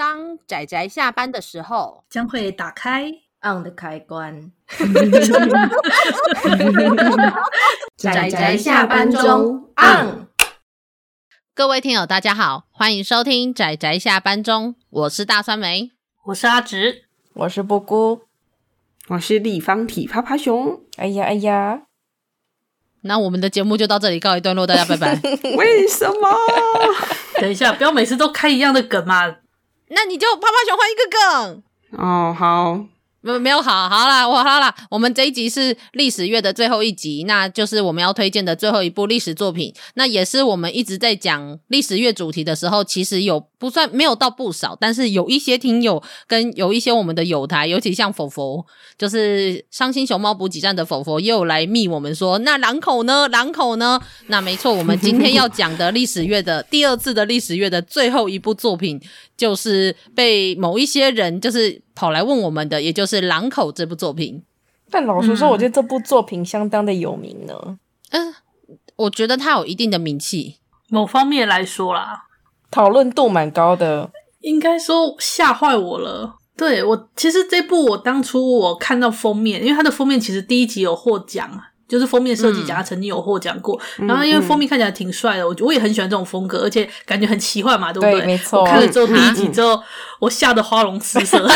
当仔仔下班的时候，将会打开 on 的开关。仔仔下班中 on。各位听友，大家好，欢迎收听仔仔下班中，我是大酸梅，我是阿直，我是布姑，我是立方体趴趴熊。哎呀哎呀！那我们的节目就到这里告一段落，大家拜拜。为什么？等一下，不要每次都开一样的梗嘛。那你就泡泡熊换一个梗。哦，好。没没有好，好啦，我好啦。我们这一集是历史月的最后一集，那就是我们要推荐的最后一部历史作品。那也是我们一直在讲历史月主题的时候，其实有不算没有到不少，但是有一些听友跟有一些我们的友台，尤其像佛佛，就是伤心熊猫补给站的佛佛，又有来密我们说，那狼口呢？狼口呢？那没错，我们今天要讲的历史月的第二次的历史月的最后一部作品，就是被某一些人就是。跑来问我们的，也就是《狼口》这部作品。但老实说，我觉得这部作品相当的有名呢。嗯，我觉得它有一定的名气。某方面来说啦，讨论度蛮高的。应该说吓坏我了。对，我其实这部我当初我看到封面，因为它的封面其实第一集有获奖。就是封面设计奖，他曾经有获奖过。嗯、然后因为封面看起来挺帅的，我我也很喜欢这种风格，而且感觉很奇幻嘛，对不对？对，没错。我看了之后第一集之后，我吓得花容失色，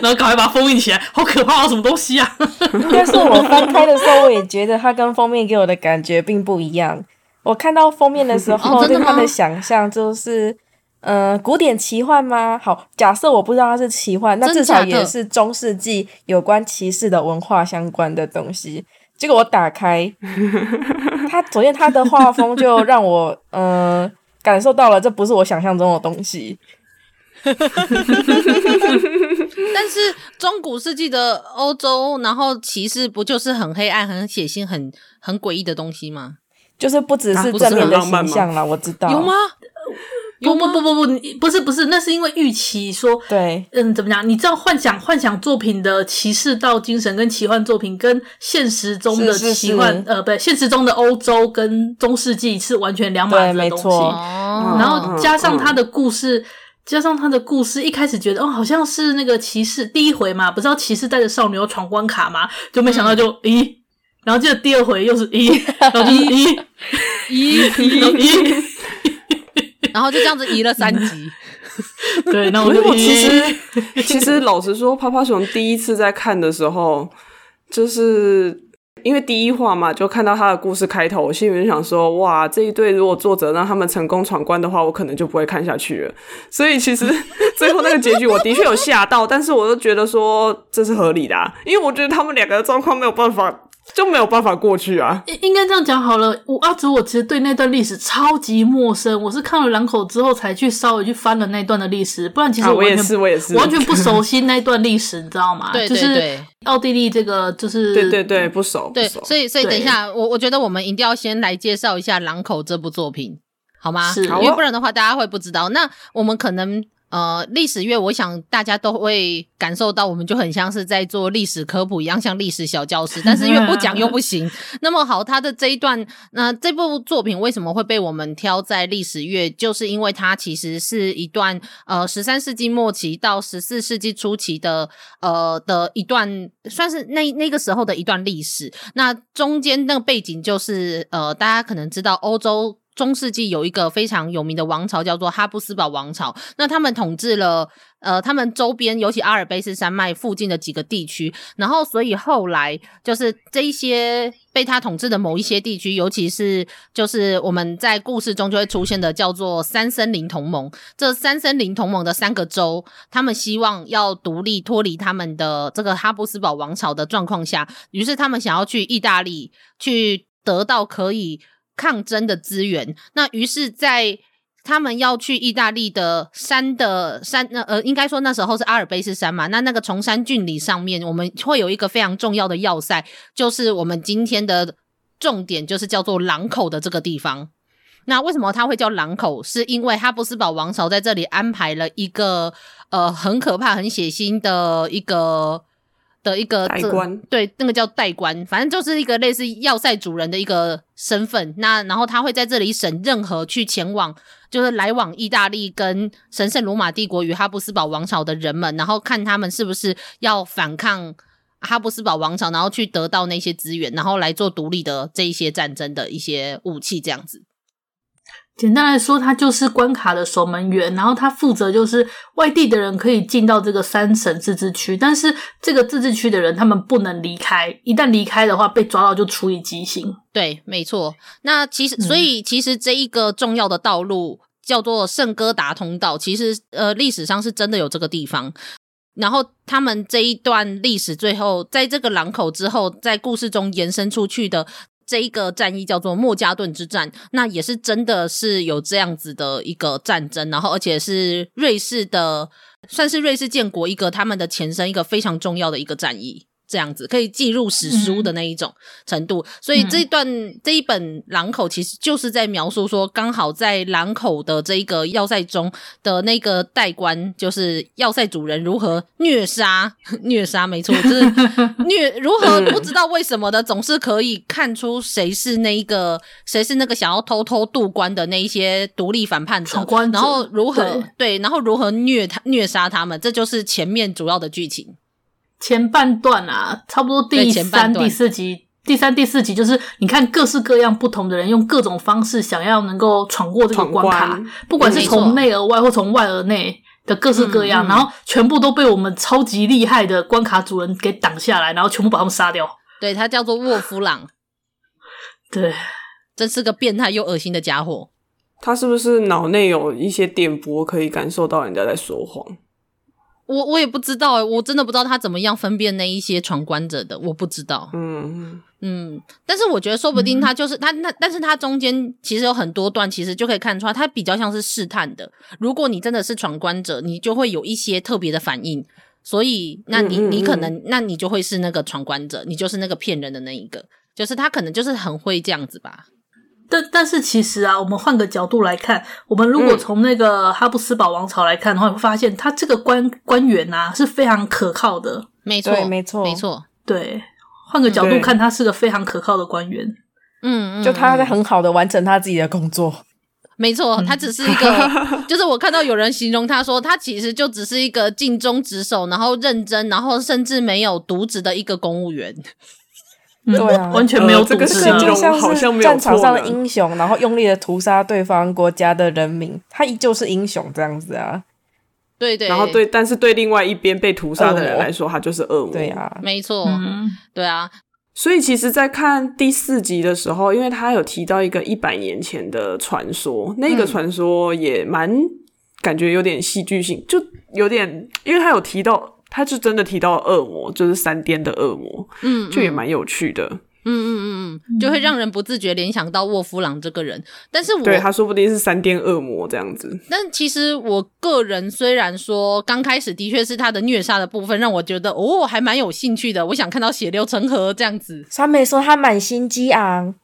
然后赶快把封印起来，好可怕啊！什么东西啊？应该是我翻开的时候，我也觉得它跟封面给我的感觉并不一样。我看到封面的时候，对它的想象就是。嗯、呃，古典奇幻吗？好，假设我不知道它是奇幻，那至少也是中世纪有关骑士的文化相关的东西。结果我打开，它首先它的画风就让我嗯、呃、感受到了，这不是我想象中的东西。但是中古世纪的欧洲，然后骑士不就是很黑暗、很血腥、很很诡异的东西吗？就是不只是正面的形象啦，我知道有吗？不不不不不，不是不是，那是因为预期说，对，嗯，怎么讲？你知道幻想幻想作品的骑士道精神跟奇幻作品跟现实中的奇幻，呃，不对，现实中的欧洲跟中世纪是完全两码子的东西。然后加上他的故事，加上他的故事，一开始觉得哦，好像是那个骑士第一回嘛，不知道骑士带着少女要闯关卡嘛，就没想到就咦，然后接着第二回又是咦，然后就是咦咦咦。然后就这样子移了三集，对，那我就其实其实老实说，泡泡熊第一次在看的时候，就是因为第一话嘛，就看到他的故事开头，我心里面想说，哇，这一对如果作者让他们成功闯关的话，我可能就不会看下去了。所以其实 最后那个结局，我的确有吓到，但是我又觉得说这是合理的啊，因为我觉得他们两个的状况没有办法。就没有办法过去啊！应应该这样讲好了。我阿祖，我其实对那段历史超级陌生。我是看了《狼口》之后才去稍微去翻了那段的历史，不然其实我，我也是，我也是完全不熟悉那段历史，你知道吗？对 对对，就是奥地利这个就是对对对不熟，对。所以所以等一下，我我觉得我们一定要先来介绍一下《狼口》这部作品，好吗？是，因为不然的话大家会不知道。那我们可能。呃，历史月，我想大家都会感受到，我们就很像是在做历史科普一样，像历史小教室。但是因为不讲又不行。那么好，他的这一段，那、呃、这部作品为什么会被我们挑在历史月？就是因为它其实是一段呃十三世纪末期到十四世纪初期的呃的一段，算是那那个时候的一段历史。那中间那个背景就是呃，大家可能知道欧洲。中世纪有一个非常有名的王朝叫做哈布斯堡王朝，那他们统治了呃，他们周边尤其阿尔卑斯山脉附近的几个地区，然后所以后来就是这一些被他统治的某一些地区，尤其是就是我们在故事中就会出现的叫做三森林同盟，这三森林同盟的三个州，他们希望要独立脱离他们的这个哈布斯堡王朝的状况下，于是他们想要去意大利去得到可以。抗争的资源，那于是，在他们要去意大利的山的山，那呃，应该说那时候是阿尔卑斯山嘛。那那个崇山峻岭上面，我们会有一个非常重要的要塞，就是我们今天的重点，就是叫做狼口的这个地方。那为什么它会叫狼口？是因为哈布斯堡王朝在这里安排了一个呃很可怕、很血腥的一个。的一个代官，对，那个叫代官，反正就是一个类似要塞主人的一个身份。那然后他会在这里审任何去前往，就是来往意大利跟神圣罗马帝国与哈布斯堡王朝的人们，然后看他们是不是要反抗哈布斯堡王朝，然后去得到那些资源，然后来做独立的这一些战争的一些武器，这样子。简单来说，他就是关卡的守门员，然后他负责就是外地的人可以进到这个三省自治区，但是这个自治区的人他们不能离开，一旦离开的话被抓到就处以极刑。对，没错。那其实，所以其实这一个重要的道路叫做圣哥达通道，其实呃历史上是真的有这个地方。然后他们这一段历史最后在这个狼口之后，在故事中延伸出去的。这一个战役叫做莫加顿之战，那也是真的是有这样子的一个战争，然后而且是瑞士的，算是瑞士建国一个他们的前身，一个非常重要的一个战役。这样子可以记入史书的那一种程度，嗯、所以这一段、嗯、这一本狼口其实就是在描述说，刚好在狼口的这一个要塞中的那个代官，就是要塞主人如何虐杀 虐杀，没错，就是 虐如何不知道为什么的，总是可以看出谁是那一个谁是那个想要偷偷渡关的那一些独立反叛者，然后如何对，对，然后如何虐他虐杀他们，这就是前面主要的剧情。前半段啊，差不多第三、第四集，第三、第四集就是你看各式各样不同的人用各种方式想要能够闯过这个关卡，关不管是从内而外或从外而内的各式各样，嗯嗯、然后全部都被我们超级厉害的关卡主人给挡下来，然后全部把他们杀掉。对，他叫做沃夫朗，对，真是个变态又恶心的家伙。他是不是脑内有一些电波，可以感受到人家在说谎？我我也不知道诶，我真的不知道他怎么样分辨那一些闯关者的，我不知道。嗯嗯，但是我觉得说不定他就是、嗯、他那，但是他中间其实有很多段，其实就可以看出来，他比较像是试探的。如果你真的是闯关者，你就会有一些特别的反应，所以那你你可能，那你就会是那个闯关者，你就是那个骗人的那一个，就是他可能就是很会这样子吧。但但是其实啊，我们换个角度来看，我们如果从那个哈布斯堡王朝来看的话，嗯、会发现他这个官官员啊是非常可靠的。没错，没错，没错。对，换个角度看，他是个非常可靠的官员。嗯，就他在很好的完成他自己的工作。没错，他只是一个，就是我看到有人形容他说，他其实就只是一个尽忠职守，然后认真，然后甚至没有渎职的一个公务员。对啊，完全没有、呃、这个形容，好像是战场上的英雄，然后用力的屠杀对方国家的人民，他依旧是英雄这样子啊。对对，然后对，但是对另外一边被屠杀的人来说，他就是恶魔。对啊，没错，嗯、对啊。所以其实，在看第四集的时候，因为他有提到一个一百年前的传说，那个传说也蛮感觉有点戏剧性，就有点，因为他有提到。他就真的提到恶魔，就是三颠的恶魔，嗯，就也蛮有趣的，嗯嗯嗯嗯，就会让人不自觉联想到沃夫朗这个人。但是我，对，他说不定是三颠恶魔这样子。但其实我个人虽然说刚开始的确是他的虐杀的部分让我觉得哦还蛮有兴趣的，我想看到血流成河这样子。三美说他满心激昂。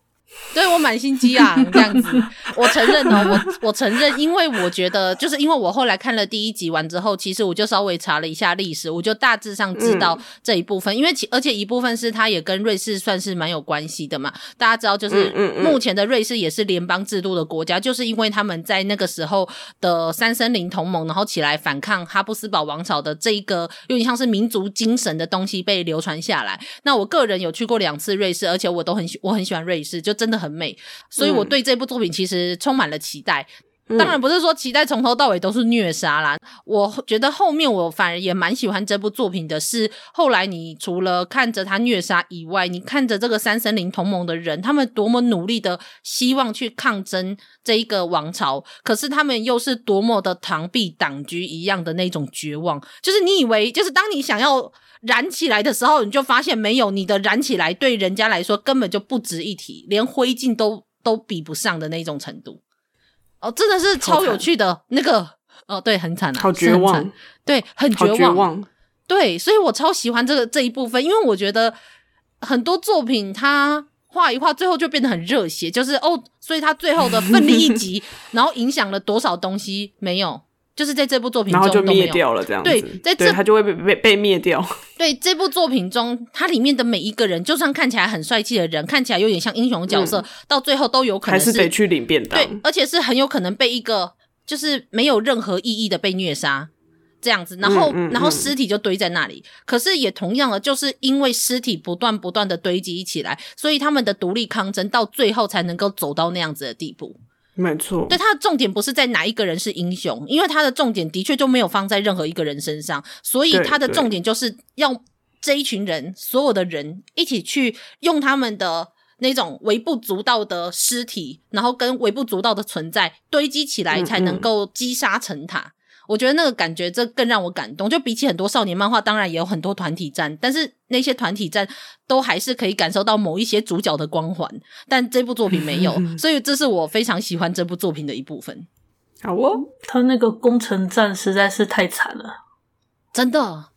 对，我满心激昂 这样子，我承认哦，我我承认，因为我觉得，就是因为我后来看了第一集完之后，其实我就稍微查了一下历史，我就大致上知道这一部分，嗯、因为其而且一部分是它也跟瑞士算是蛮有关系的嘛。大家知道，就是目前的瑞士也是联邦制度的国家，就是因为他们在那个时候的三森林同盟，然后起来反抗哈布斯堡王朝的这一个有点像是民族精神的东西被流传下来。那我个人有去过两次瑞士，而且我都很喜我很喜欢瑞士，就。真的很美，所以我对这部作品其实充满了期待。嗯、当然不是说期待从头到尾都是虐杀啦，我觉得后面我反而也蛮喜欢这部作品的是，后来你除了看着他虐杀以外，你看着这个三森林同盟的人，他们多么努力的希望去抗争这一个王朝，可是他们又是多么的螳臂挡车一样的那种绝望。就是你以为，就是当你想要。燃起来的时候，你就发现没有你的燃起来，对人家来说根本就不值一提，连灰烬都都比不上的那种程度。哦，真的是超有趣的那个哦，对，很惨啊，好绝望，对，很绝望，绝望，对，所以我超喜欢这个这一部分，因为我觉得很多作品它画一画，最后就变得很热血，就是哦，所以他最后的奋力一击，然后影响了多少东西？没有？就是在这部作品中，然后就灭掉了，这样子。对，在这对他就会被被被灭掉。对，这部作品中，它里面的每一个人，就算看起来很帅气的人，看起来有点像英雄角色，嗯、到最后都有可能是，还是得去领便当。对，而且是很有可能被一个就是没有任何意义的被虐杀这样子，然后、嗯嗯嗯、然后尸体就堆在那里。可是也同样的，就是因为尸体不断不断的堆积起来，所以他们的独立抗争到最后才能够走到那样子的地步。没错，对，他的重点不是在哪一个人是英雄，因为他的重点的确就没有放在任何一个人身上，所以他的重点就是要这一群人，所有的人一起去用他们的那种微不足道的尸体，然后跟微不足道的存在堆积起来，才能够击杀成塔。嗯嗯我觉得那个感觉，这更让我感动。就比起很多少年漫画，当然也有很多团体战，但是那些团体战都还是可以感受到某一些主角的光环。但这部作品没有，所以这是我非常喜欢这部作品的一部分。好哦，他那个攻城战实在是太惨了，真的。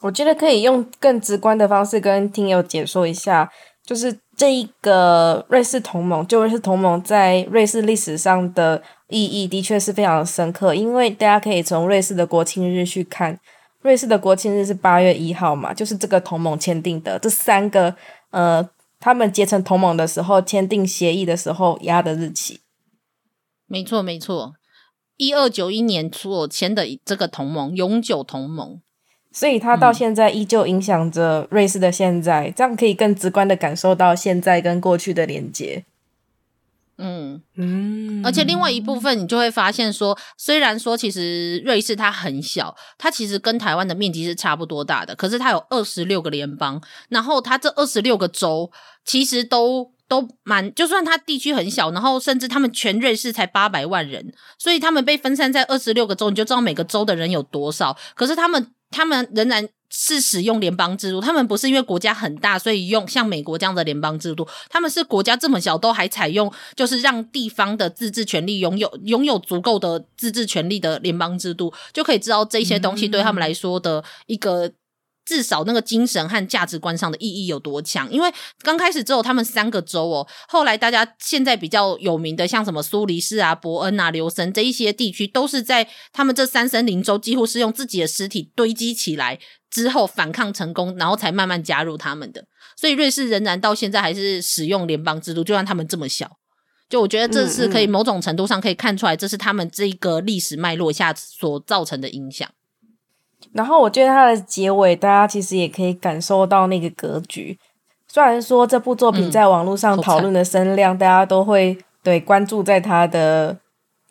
我觉得可以用更直观的方式跟听友解说一下，就是这一个瑞士同盟，就瑞士同盟在瑞士历史上的。意义的确是非常的深刻，因为大家可以从瑞士的国庆日去看，瑞士的国庆日是八月一号嘛，就是这个同盟签订的这三个呃，他们结成同盟的时候签订协议的时候压的日期。没错，没错，一二九一年所签的这个同盟，永久同盟，所以它到现在依旧影响着瑞士的现在，嗯，这样可以更直观的感受到现在跟过去的连接。嗯嗯，而且另外一部分，你就会发现说，虽然说其实瑞士它很小，它其实跟台湾的面积是差不多大的，可是它有二十六个联邦，然后它这二十六个州其实都都蛮，就算它地区很小，然后甚至他们全瑞士才八百万人，所以他们被分散在二十六个州，你就知道每个州的人有多少，可是他们他们仍然。是使用联邦制度，他们不是因为国家很大，所以用像美国这样的联邦制度。他们是国家这么小，都还采用就是让地方的自治权利拥有拥有足够的自治权利的联邦制度，就可以知道这些东西对他们来说的一个。至少那个精神和价值观上的意义有多强？因为刚开始只有他们三个州哦，后来大家现在比较有名的，像什么苏黎世啊、伯恩啊、琉森这一些地区，都是在他们这三森林州，几乎是用自己的尸体堆积起来之后反抗成功，然后才慢慢加入他们的。所以瑞士仍然到现在还是使用联邦制度，就算他们这么小。就我觉得这是可以某种程度上可以看出来，这是他们这个历史脉络下所造成的影响。然后我觉得它的结尾，大家其实也可以感受到那个格局。虽然说这部作品在网络上讨论的声量，大家都会对关注在它的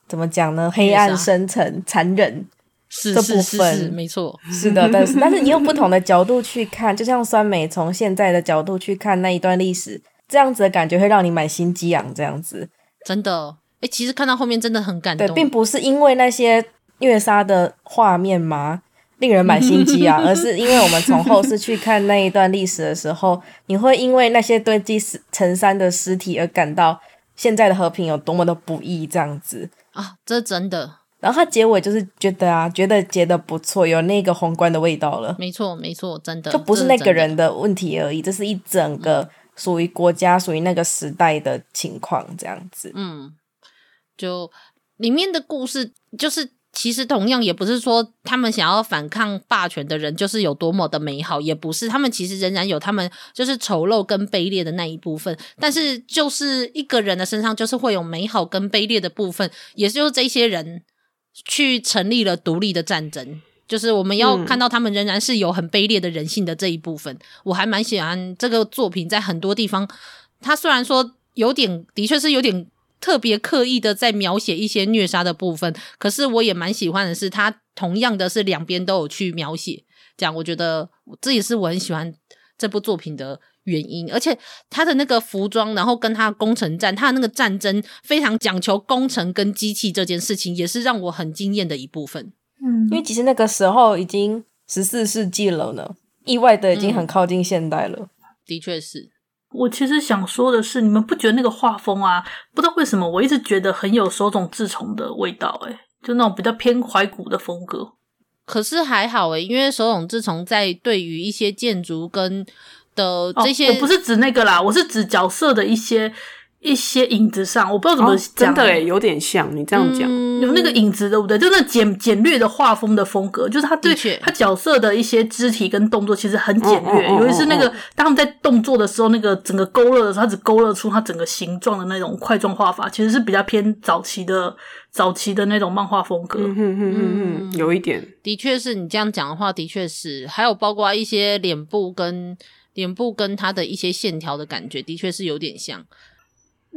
怎么讲呢？黑暗、深沉、残忍这部分，没错，是的。但是 但是你用不同的角度去看，就像酸梅从现在的角度去看那一段历史，这样子的感觉会让你满心激昂。这样子，真的，诶，其实看到后面真的很感动。对，并不是因为那些虐杀的画面吗？令人满心机啊，而是因为我们从后世去看那一段历史的时候，你会因为那些堆积成山的尸体而感到现在的和平有多么的不易，这样子啊，这真的。然后他结尾就是觉得啊，觉得结得不错，有那个宏观的味道了。没错，没错，真的，就不是那个人的问题而已，这是，这是一整个属于国家、属于那个时代的情况，这样子。嗯，就里面的故事就是。其实同样也不是说他们想要反抗霸权的人就是有多么的美好，也不是他们其实仍然有他们就是丑陋跟卑劣的那一部分。但是就是一个人的身上就是会有美好跟卑劣的部分，也就是这些人去成立了独立的战争。就是我们要看到他们仍然是有很卑劣的人性的这一部分。我还蛮喜欢这个作品，在很多地方，他虽然说有点，的确是有点。特别刻意的在描写一些虐杀的部分，可是我也蛮喜欢的是，他同样的是两边都有去描写，这样我觉得这也是我很喜欢这部作品的原因。而且他的那个服装，然后跟他攻城战，他的那个战争非常讲求工程跟机器这件事情，也是让我很惊艳的一部分。嗯，因为其实那个时候已经十四世纪了呢，意外的已经很靠近现代了。嗯，的确是。我其实想说的是，你们不觉得那个画风啊，不知道为什么，我一直觉得很有手冢治虫的味道，诶，就那种比较偏怀古的风格。可是还好诶，因为手冢治虫在对于一些建筑跟的这些，哦，我不是指那个啦，我是指角色的一些一些影子上，我不知道怎么讲、真的诶有点像你这样讲、嗯，有那个影子对不对？就那简简略的画风的风格，就是他对他角色的一些肢体跟动作其实很简略，尤其是那个当他们在动作的时候，那个整个勾勒的时候，他只勾勒出他整个形状的那种块状画法，其实是比较偏早期的早期的那种漫画风格。嗯嗯嗯嗯，有一点，的确是你这样讲的话，的确是，还有包括一些脸部跟脸部跟他的一些线条的感觉，的确是有点像。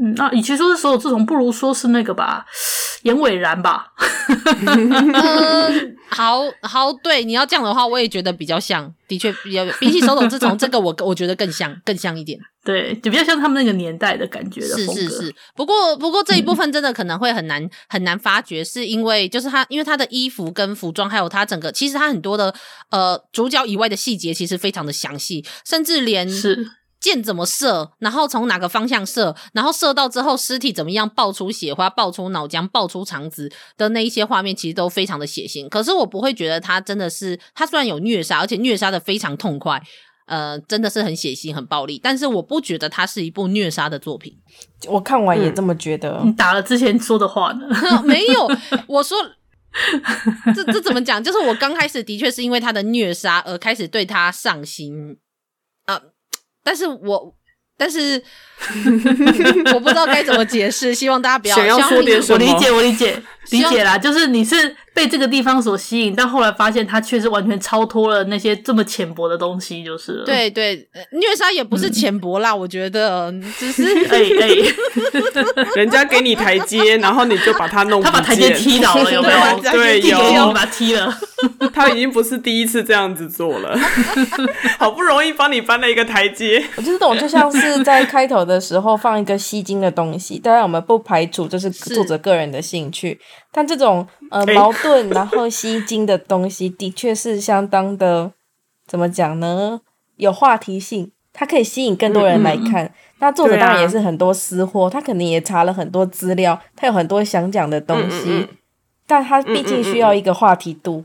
嗯，那与其说是手冢治虫，不如说是那个吧，严伟然吧。嗯，好好，对，你要这样的话，我也觉得比较像，的确比较比起手冢治虫这个我，我我觉得更像，更像一点。对，就比较像他们那个年代的感觉的风格。是是是，不过不过这一部分真的可能会很难、嗯、很难发觉，是因为就是他，因为他的衣服跟服装，还有他整个，其实他很多的呃主角以外的细节，其实非常的详细，甚至连是。箭怎么射，然后从哪个方向射，然后射到之后尸体怎么样爆出血花、爆出脑浆、爆出肠子的那一些画面，其实都非常的血腥。可是我不会觉得他真的是，他虽然有虐杀，而且虐杀的非常痛快，呃，真的是很血腥、很暴力。但是我不觉得它是一部虐杀的作品。我看完也这么觉得。嗯、你打了之前说的话呢？没有，我说这这怎么讲？就是我刚开始的确是因为他的虐杀而开始对他上心但是我，但是 我不知道该怎么解释，希望大家不要。想要说点什么？我理解，我理解，理解啦。就是你是被这个地方所吸引，但后来发现它确实完全超脱了那些这么浅薄的东西，就是了。对对，虐杀也不是浅薄啦，嗯、我觉得只是哎哎，人家给你台阶，然后你就把他弄，他把台阶踢倒了，有没有？对，有，有把他踢了。他已经不是第一次这样子做了，好不容易帮你搬了一个台阶。我觉得这种就像是在开头的时候放一个吸睛的东西，当然我们不排除就是作者个人的兴趣，但这种呃矛盾然后吸睛的东西的确是相当的，怎么讲呢？有话题性，它可以吸引更多人来看。那、嗯、作者当然也是很多私货，他肯定也查了很多资料，他有很多想讲的东西，嗯嗯嗯，但他毕竟需要一个话题度。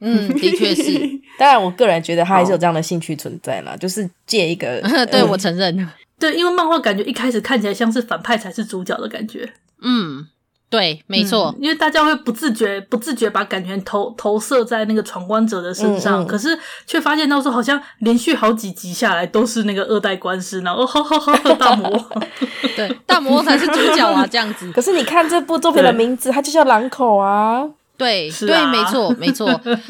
嗯，的确是。当然，我个人觉得他还是有这样的兴趣存在啦，就是借一个。对、嗯、我承认，对，因为漫画感觉一开始看起来像是反派才是主角的感觉。嗯，对，没错、嗯，因为大家会不自觉、不自觉把感觉投投射在那个闯关者的身上，嗯嗯，可是却发现到说好像连续好几集下来都是那个二代官司，然后哈哈哈大魔王，对，大魔王才是主角啊，这样子。可是你看这部作品的名字，它就叫狼口啊。对、啊、对，没错没错，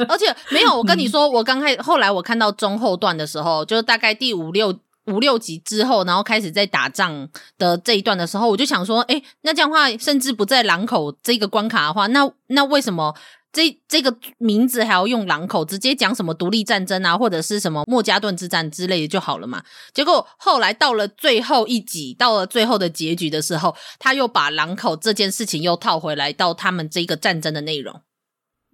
而且没有我跟你说，我刚开后来我看到中后段的时候，就是大概第五六五六集之后，然后开始在打仗的这一段的时候，我就想说，哎，那这样的话，甚至不在狼口这个关卡的话，那那为什么？这这个名字还要用狼口，直接讲什么独立战争啊，或者是什么莫加顿之战之类的就好了嘛。结果后来到了最后一集，到了最后的结局的时候，他又把狼口这件事情又套回来到他们这个战争的内容。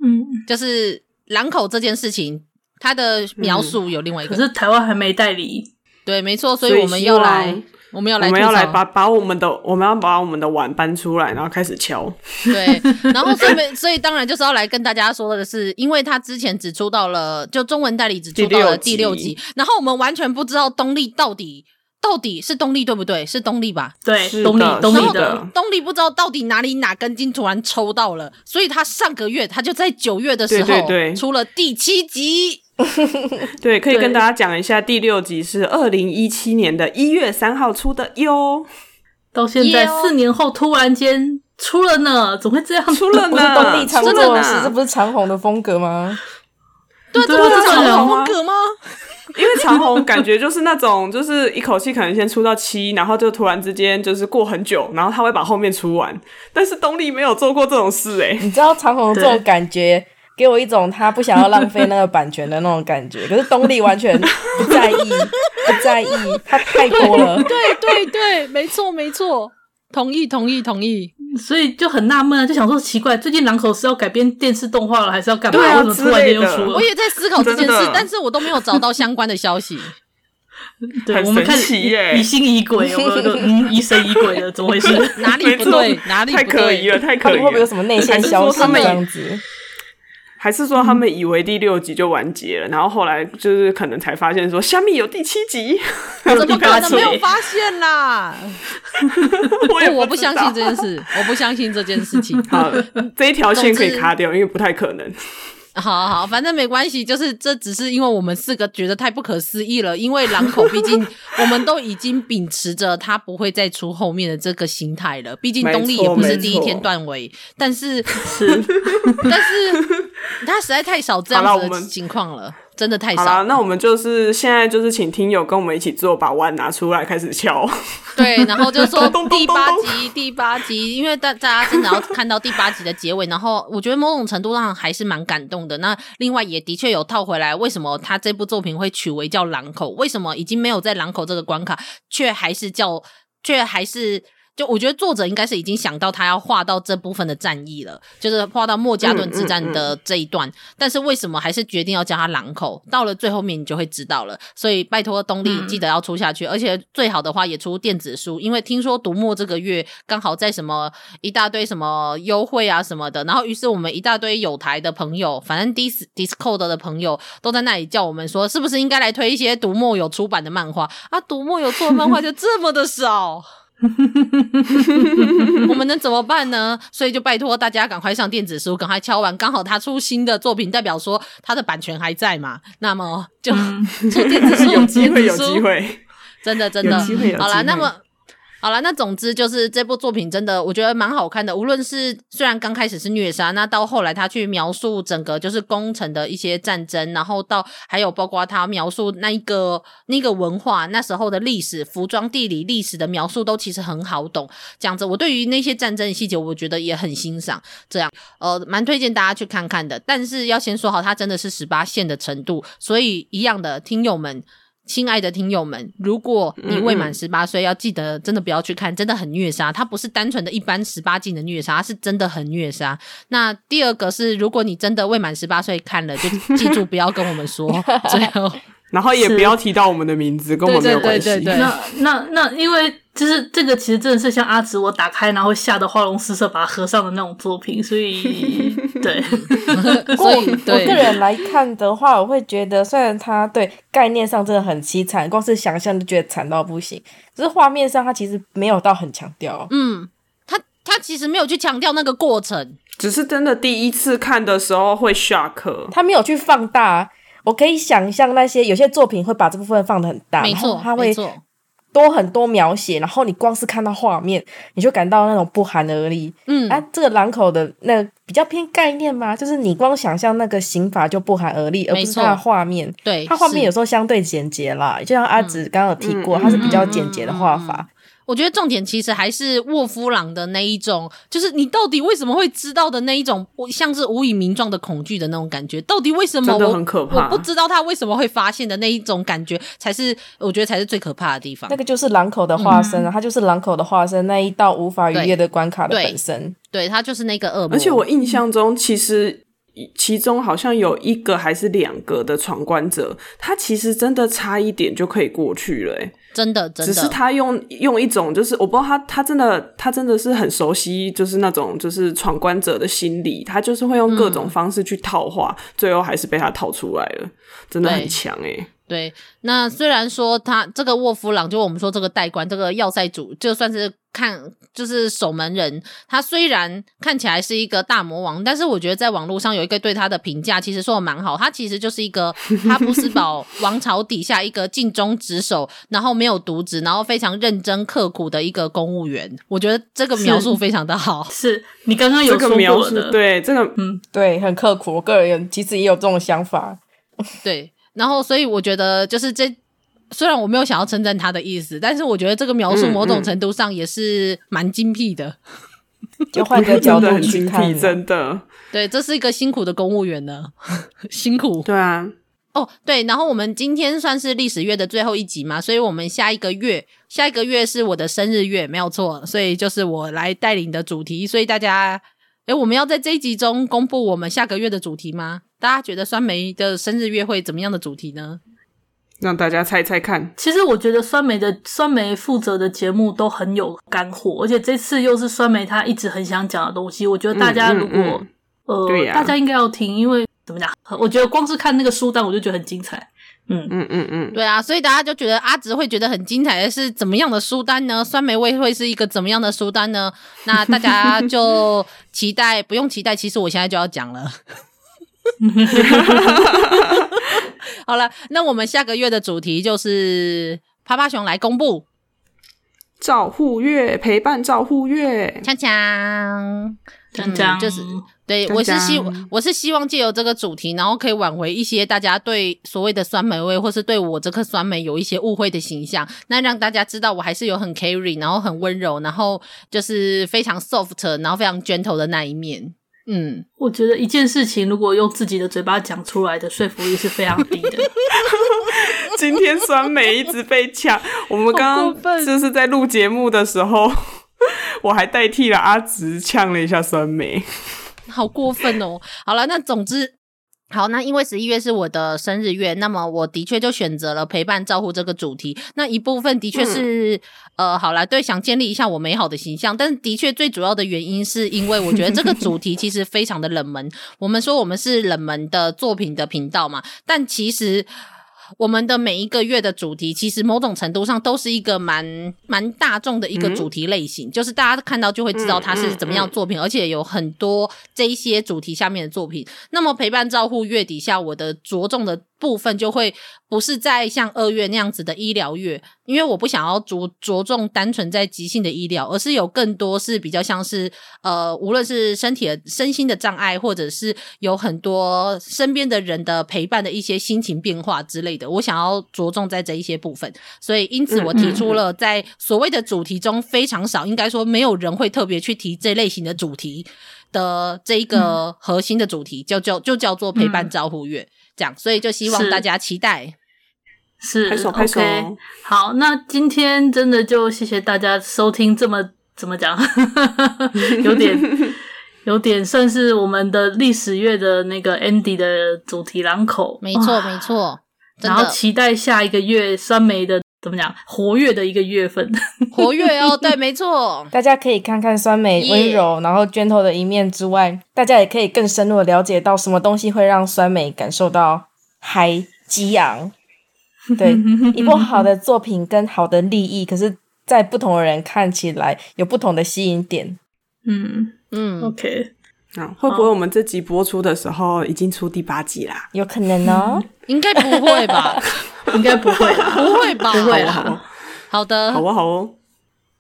嗯，就是狼口这件事情，他的描述有另外一个，嗯、可是台湾还没代理。对，没错，所以我们要来。我们要来，我们要来把把我们的，我们要把我们的碗搬出来，然后开始敲。对，然后所以所以当然就是要来跟大家说的是，因为他之前只出到了就中文代理只出到了第六集，然后我们完全不知道东立到底到底是东立对不对？是东立吧？对，东立东立的东立不知道到底哪里哪根筋突然抽到了，所以他上个月他就在九月的时候对对对出了第七集。对，可以跟大家讲一下，第六集是二零一七年的一月三号出的哟，到现在四年后突然间出了呢，怎么会这样？出了呢？不是东立常做的事，这不是长虹的风格吗？对，这不是长虹风格吗？因为长虹感觉就是那种，就是一口气可能先出到七，然后就突然之间就是过很久，然后他会把后面出完。但是东立没有做过这种事哎，你知道长虹这种感觉？给我一种他不想要浪费那个版权的那种感觉，可是东立完全不在意，不在意，他太多了。对对对，没错没错，同意同意同意。所以就很纳闷啊，就想说奇怪，最近狼口是要改编电视动画了，还是要干嘛？对啊，为什么突然间又出了？我也在思考这件事，但是我都没有找到相关的消息。对，我们看疑心疑鬼？嗯，疑神疑鬼的，怎么回事？哪里不对？哪里不对？太可疑了，太可疑了。会不会有什么内线消息这样子？还是说他们以为第六集就完结了，然后后来就是可能才发现说虾米有第七集，怎么 可能没有发现啦？我不，我不相信这件事，我不相信这件事情。好，这一条线可以卡掉，因为不太可能。好好好，反正没关系，就是这只是因为我们四个觉得太不可思议了。因为狼口毕竟 我们都已经秉持着他不会再出后面的这个心态了。毕竟东立也不是第一天断尾，但是是，但是他实在太少这样子的情况了。真的太少了。好，那我们就是现在就是请听友跟我们一起做，把碗拿出来开始敲。对，然后就说第八集，第八集，因为大大家真的要看到第八集的结尾，然后我觉得某种程度上还是蛮感动的。那另外也的确有套回来，为什么他这部作品会取为叫狼口？为什么已经没有在狼口这个关卡，却还是叫，却还是。就我觉得作者应该是已经想到他要画到这部分的战役了，就是画到莫加顿之战的这一段，嗯嗯嗯、但是为什么还是决定要叫他狼口？到了最后面你就会知道了。所以拜托东立记得要出下去，嗯、而且最好的话也出电子书，因为听说读墨这个月刚好在什么一大堆什么优惠啊什么的，然后于是我们一大堆有台的朋友，反正 Dis Discord 的朋友都在那里叫我们说，是不是应该来推一些读墨有出版的漫画啊？读墨有出的漫画就这么的少。我们能怎么办呢？所以就拜托大家赶快上电子书，赶快敲完。刚好他出新的作品，代表说他的版权还在嘛？那么就出 电子书，有机会，有机会，真的，真的，好啦，那么。好了，那总之就是这部作品真的我觉得蛮好看的。无论是虽然刚开始是虐杀，那到后来他去描述整个就是攻城的一些战争，然后到还有包括他描述那一个那个文化那时候的历史、服装、地理、历史的描述都其实很好懂。讲着我对于那些战争的细节，我觉得也很欣赏。这样呃，蛮推荐大家去看看的。但是要先说好，它真的是十八线的程度，所以一样的听友们。亲爱的听友们，如果你未满十八岁，要记得真的不要去看，真的很虐杀。它不是单纯的一般十八禁的虐杀，它是真的很虐杀。那第二个是，如果你真的未满十八岁看了，就记住不要跟我们说。最后。然后也不要提到我们的名字，跟我们没有关系。对对对对对，那那那，因为就是这个，其实真的是像阿紫我打开然后吓得花容失色，把它合上的那种作品，所以 对。所以我个人来看的话，我会觉得虽然它对概念上真的很凄惨，光是想象就觉得惨到不行，只是画面上它其实没有到很强调。嗯，它它其实没有去强调那个过程，只是真的第一次看的时候会 shock，它没有去放大。我可以想象那些有些作品会把这部分放的很大，没错，它会多很多描写，然后你光是看到画面，你就感到那种不寒而栗。嗯，啊，这个狼口的那个比较偏概念嘛，就是你光想象那个刑法就不寒而栗，而不是它的画面。对，它画面有时候相对简洁啦，就像阿紫刚刚有提过，它是比较简洁的画法。我觉得重点其实还是沃夫朗的那一种，就是你到底为什么会知道的那一种，像是无以名状的恐惧的那种感觉。到底为什么我？很可怕。我不知道他为什么会发现的那一种感觉，才是我觉得才是最可怕的地方。那个就是狼口的化身啊，他、嗯、就是狼口的化身，那一道无法逾越的关卡的本身。对，他就是那个恶魔。而且我印象中，其实其中好像有一个还是两个的闯关者，他其实真的差一点就可以过去了、欸。真的，真的，只是他用用一种，就是我不知道他他真的他真的是很熟悉，就是那种就是闯关者的心理，他就是会用各种方式去套话，嗯、最后还是被他套出来了，真的很强诶、欸。对，那虽然说他这个沃夫朗，就我们说这个代官，这个要塞主，就算是看就是守门人，他虽然看起来是一个大魔王，但是我觉得在网络上有一个对他的评价，其实说的蛮好。他其实就是一个哈布斯堡王朝底下一个尽忠职守，然后没有渎职，然后非常认真刻苦的一个公务员。我觉得这个描述非常的好。是，是你刚刚有说过的，这个描述对这个嗯，对，很刻苦。我个人其实也有这种想法。对。然后，所以我觉得，就是这虽然我没有想要称赞他的意思，但是我觉得这个描述某种程度上也是蛮精辟的。嗯嗯、就换个角度去看，真的，对，这是一个辛苦的公务员呢，辛苦。对啊，哦，对，然后我们今天算是历史月的最后一集嘛，所以我们下一个月，下一个月是我的生日月，没有错，所以就是我来带领的主题，所以大家。诶，我们要在这一集中公布我们下个月的主题吗？大家觉得酸梅的生日月会怎么样的主题呢？让大家猜猜看。其实我觉得酸梅的酸梅负责的节目都很有干货，而且这次又是酸梅他一直很想讲的东西。我觉得大家如果、嗯嗯嗯、呃，对呀、大家应该要听，因为怎么讲？我觉得光是看那个书单，我就觉得很精彩。嗯嗯嗯嗯，对啊，所以大家就觉得阿直会觉得很精彩的是怎么样的书单呢？酸梅味会是一个怎么样的书单呢？那大家就期待，不用期待，其实我现在就要讲了。好了，那我们下个月的主题就是趴趴熊来公布。照护月陪伴照护月，锵锵。锵锵，就是。对，我是希我是希望借由这个主题，然后可以挽回一些大家对所谓的酸梅味，或是对我这颗酸梅有一些误会的形象，那让大家知道我还是有很 carry，然后很温柔，然后就是非常 soft，然后非常 gentle 的那一面。嗯，我觉得一件事情如果用自己的嘴巴讲出来的说服力是非常低的。今天酸梅一直被抢，我们刚刚就是在录节目的时候，我还代替了阿直呛了一下酸梅。好过分哦！好了，那总之，好，那因为十一月是我的生日月，那么我的确就选择了陪伴照顾这个主题。那一部分的确是，嗯、呃，好啦，对，想建立一下我美好的形象，但是的确最主要的原因是因为我觉得这个主题其实非常的冷门。我们说我们是冷门的作品的频道嘛，但其实。我们的每一个月的主题，其实某种程度上都是一个蛮蛮大众的一个主题类型，嗯、就是大家看到就会知道它是怎么样作品，嗯嗯嗯、而且有很多这一些主题下面的作品。那么陪伴照护月底下，我的着重的。部分就会不是在像二月那样子的医疗月，因为我不想要着着重单纯在急性的医疗，而是有更多是比较像是呃，无论是身体的身心的障碍，或者是有很多身边的人的陪伴的一些心情变化之类的，我想要着重在这一些部分。所以因此我提出了在所谓的主题中非常少，应该说没有人会特别去提这类型的主题的这一个核心的主题，就叫就叫做陪伴照护月。这样，所以就希望大家期待，是，是 OK。好，那今天真的就谢谢大家收听，这么怎么讲，有点有点算是我们的历史月的那个 Andy 的主题朗口，没错没错。然后期待下一个月酸梅的怎么讲活跃的一个月份，活跃哦，对，没错。大家可以看看酸梅温柔，Yeah. 然后 gentle 的一面之外，大家也可以更深入的了解到什么东西会让酸梅感受到嗨激昂。对，一部好的作品跟好的利益，可是，在不同的人看起来有不同的吸引点。嗯嗯，OK。啊，会不会我们这集播出的时候已经出第八集啦？有可能哦，应该不会吧？应该不会，不会吧？不会啦。好的，好哦，好哦。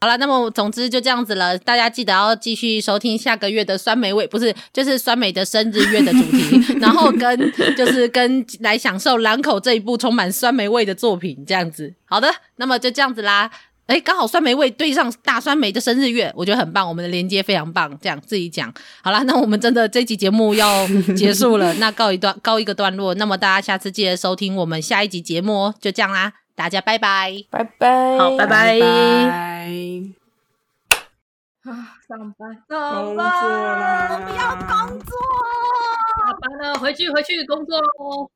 好了，那么总之就这样子了。大家记得要继续收听下个月的酸梅味，不是，就是酸梅的生日月的主题，然后跟就是跟来享受狼口这一部充满酸梅味的作品，这样子。好的，那么就这样子啦。哎，刚好酸梅味对上大酸梅的生日月，我觉得很棒，我们的连接非常棒。这样自己讲好了，那我们真的这集节目要结束了，那告一段告一个段落。那么大家下次记得收听我们下一集节目哦，就这样啦，大家拜拜，拜拜，好，拜拜。啊，上班，上班，我们要工作，下班了，回去回去工作喽。